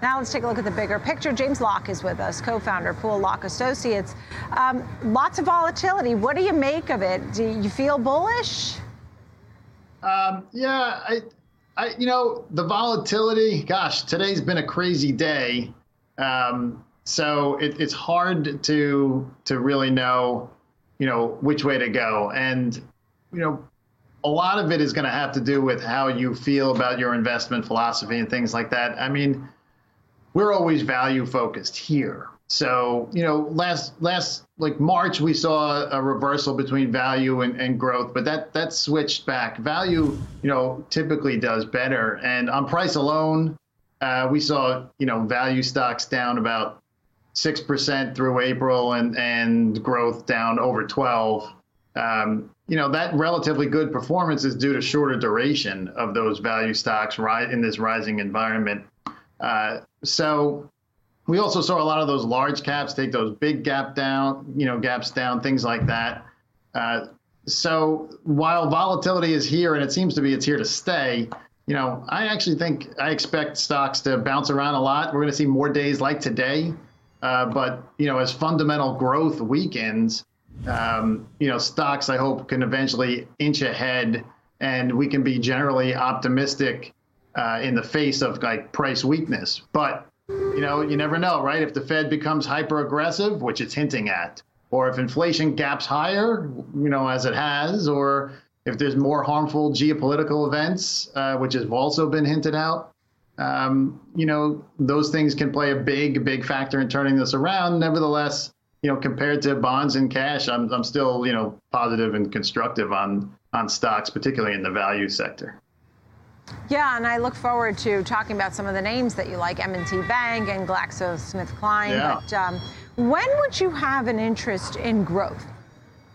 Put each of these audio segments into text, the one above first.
Now let's take a look at the bigger picture. James Locke is with us, co-founder Pool Locke Associates. Um, lots of volatility. What do you make of it? Do you feel bullish? Um, yeah, I, I, you know, the volatility. Gosh, today's been a crazy day, um, so it, it's hard to to really know, you know, which way to go. And you know, a lot of it is going to have to do with how you feel about your investment philosophy and things like that. I mean, we're always value focused here. So, you know, last last like March we saw a reversal between value and, and growth, but that that switched back. Value, you know, typically does better. And on price alone, uh, we saw, you know, value stocks down about six percent through April and and growth down over twelve. Um, you know that relatively good performance is due to shorter duration of those value stocks right in this rising environment. Uh, so we also saw a lot of those large caps take those big gap down, you know, gaps down, things like that. Uh, so while volatility is here and it seems to be it's here to stay, you know, I actually think I expect stocks to bounce around a lot. We're going to see more days like today, uh, but you know, as fundamental growth weakens, um, you know, stocks I hope can eventually inch ahead, and we can be generally optimistic uh, in the face of like price weakness. But you know, you never know, right? If the Fed becomes hyper aggressive, which it's hinting at, or if inflation gaps higher, you know, as it has, or if there's more harmful geopolitical events, uh, which have also been hinted out, um, you know, those things can play a big, big factor in turning this around. Nevertheless, you know, compared to bonds and cash, I'm, I'm still, you know, positive and constructive on on stocks, particularly in the value sector. Yeah, and I look forward to talking about some of the names that you like, M&T Bank and GlaxoSmithKline. Yeah. But um, when would you have an interest in growth?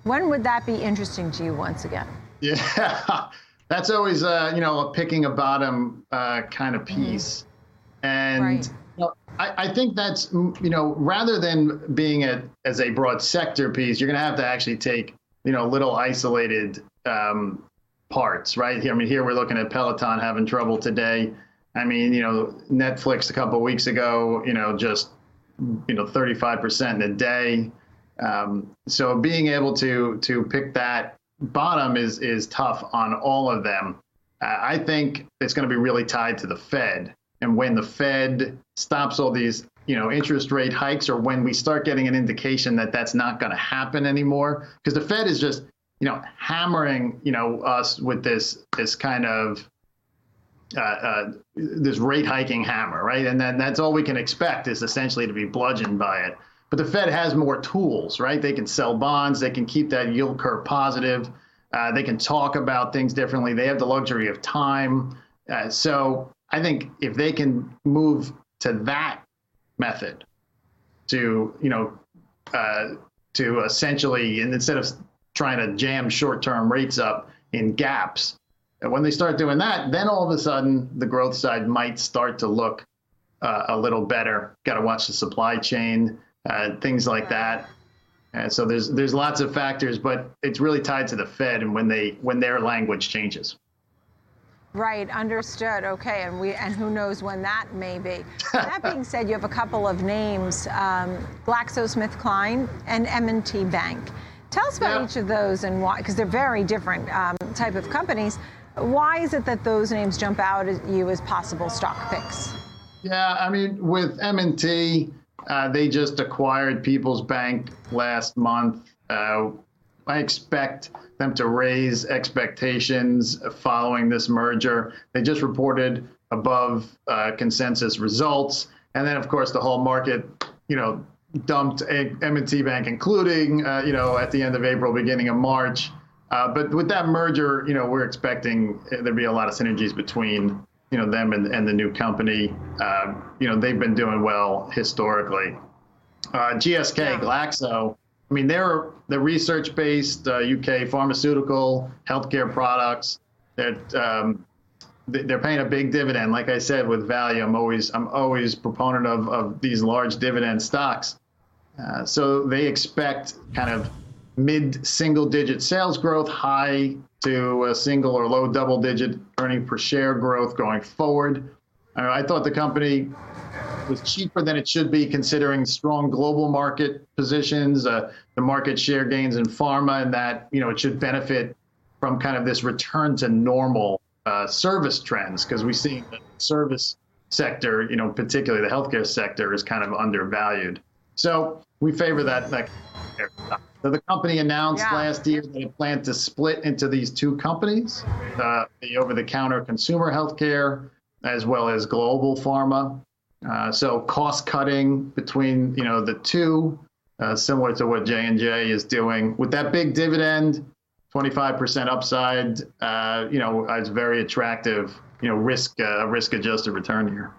When would that be interesting to you once again? Yeah, that's always, uh, you know, a picking a bottom uh, kind of piece. Mm-hmm. And right. you know, I, I, think that's, you know, rather than being a, as a broad sector piece, you're going to have to actually take, you know, little isolated um, parts, right? Here, I mean, here we're looking at Peloton having trouble today. I mean, you know, Netflix a couple weeks ago, you know, just you know, 35% in a day. Um, so being able to to pick that bottom is is tough on all of them. Uh, I think it's going to be really tied to the Fed, and when the Fed stops all these you know interest rate hikes, or when we start getting an indication that that's not going to happen anymore, because the Fed is just you know, hammering, you know, us with this this kind of uh, uh, this rate hiking hammer, right? And then that's all we can expect is essentially to be bludgeoned by it. But the Fed has more tools, right? They can sell bonds, they can keep that yield curve positive, uh, they can talk about things differently. They have the luxury of time. Uh, so I think if they can move to that method, to you know, uh, to essentially, and instead of trying to jam short-term rates up in gaps. And when they start doing that, then all of a sudden the growth side might start to look uh, a little better. Got to watch the supply chain, uh, things like that. And so there's there's lots of factors, but it's really tied to the Fed and when they when their language changes. Right, understood. Okay, and we and who knows when that may be. that being said, you have a couple of names: um, GlaxoSmithKline and M&T Bank. Tell us about each of those and why, because they're very different um, type of companies. Why is it that those names jump out at you as possible stock picks? Yeah, I mean, with M&T, uh, they just acquired People's Bank last month. Uh, I expect them to raise expectations following this merger. They just reported above uh, consensus results, and then of course the whole market, you know, dumped M&T Bank, including uh, you know at the end of April, beginning of March. Uh, but with that merger, you know we're expecting there'd be a lot of synergies between you know them and, and the new company. Uh, you know they've been doing well historically. Uh, GSK, yeah. Glaxo. I mean they're the research-based UK uh, pharmaceutical healthcare products that. Um, they're paying a big dividend. Like I said, with value, I'm always I'm always proponent of, of these large dividend stocks. Uh, so they expect kind of mid single digit sales growth, high to a single or low double digit earning per share growth going forward. Uh, I thought the company was cheaper than it should be, considering strong global market positions, uh, the market share gains in pharma, and that you know it should benefit from kind of this return to normal uh, service trends because we see the service sector, you know, particularly the healthcare sector, is kind of undervalued. So we favor that. that so the company announced Yeah. last year that it planned to split into these two companies, uh, the over-the-counter consumer healthcare as well as global pharma. Uh, so cost cutting between you know the two, uh, similar to what J and J is doing with that big dividend, 25% upside. Uh, you know, it's very attractive. You know, risk uh, risk adjusted return here.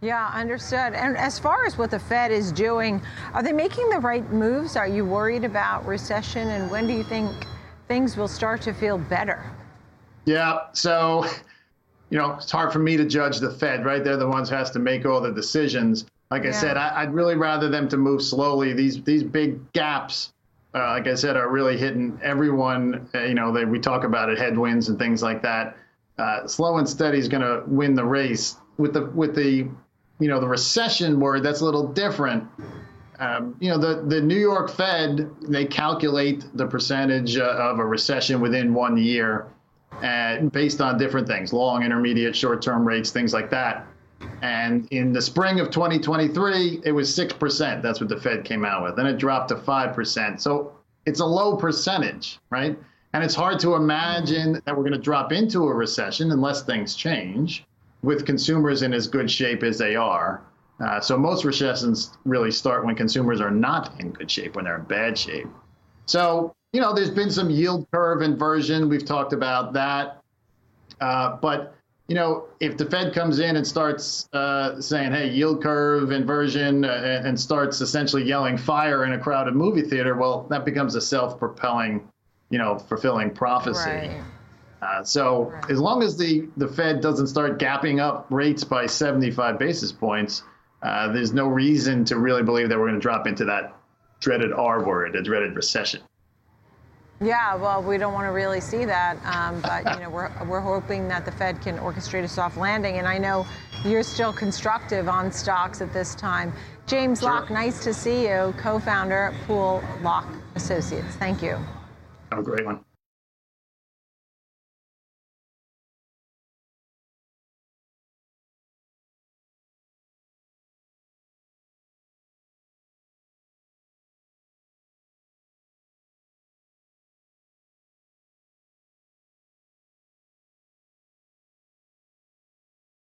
Yeah, understood. And as far as what the Fed is doing, are they making the right moves? Are you worried about recession? And when do you think things will start to feel better? Yeah. So, you know, it's hard for me to judge the Fed, right? They're the ones who has to make all the decisions. Like I said, I, I'd really rather them to move slowly. These these big gaps, uh, like I said, are really hitting everyone. Uh, you know, they, we talk about it, headwinds and things like that. Uh, slow and steady is going to win the race. With the with the, you know, the recession word, that's a little different. Um, you know, the, the New York Fed, they calculate the percentage uh, of a recession within one year and based on different things long, intermediate, short term rates, things like that. And in the spring of 2023, it was 6%. That's what the Fed came out with. Then it dropped to 5%. So it's a low percentage, right? And it's hard to imagine that we're going to drop into a recession unless things change with consumers in as good shape as they are. Uh, so most recessions really start when consumers are not in good shape, when they're in bad shape. So, you know, there's been some yield curve inversion. We've talked about that. Uh, but, you know, if the Fed comes in and starts uh, saying, hey, yield curve inversion, uh, and starts essentially yelling fire in a crowded movie theater, well, that becomes a self propelling, you know, fulfilling prophecy. Right. Uh, so as long as the, the Fed doesn't start gapping up rates by 75 basis points, uh, there's no reason to really believe that we're going to drop into that dreaded R word, a dreaded recession. Yeah, well, we don't want to really see that, um, but you know, we're we're hoping that the Fed can orchestrate a soft landing. And I know you're still constructive on stocks at this time. James Sure. Locke, nice to see you, co-founder Pool Locke Associates. Thank you. Have a great one.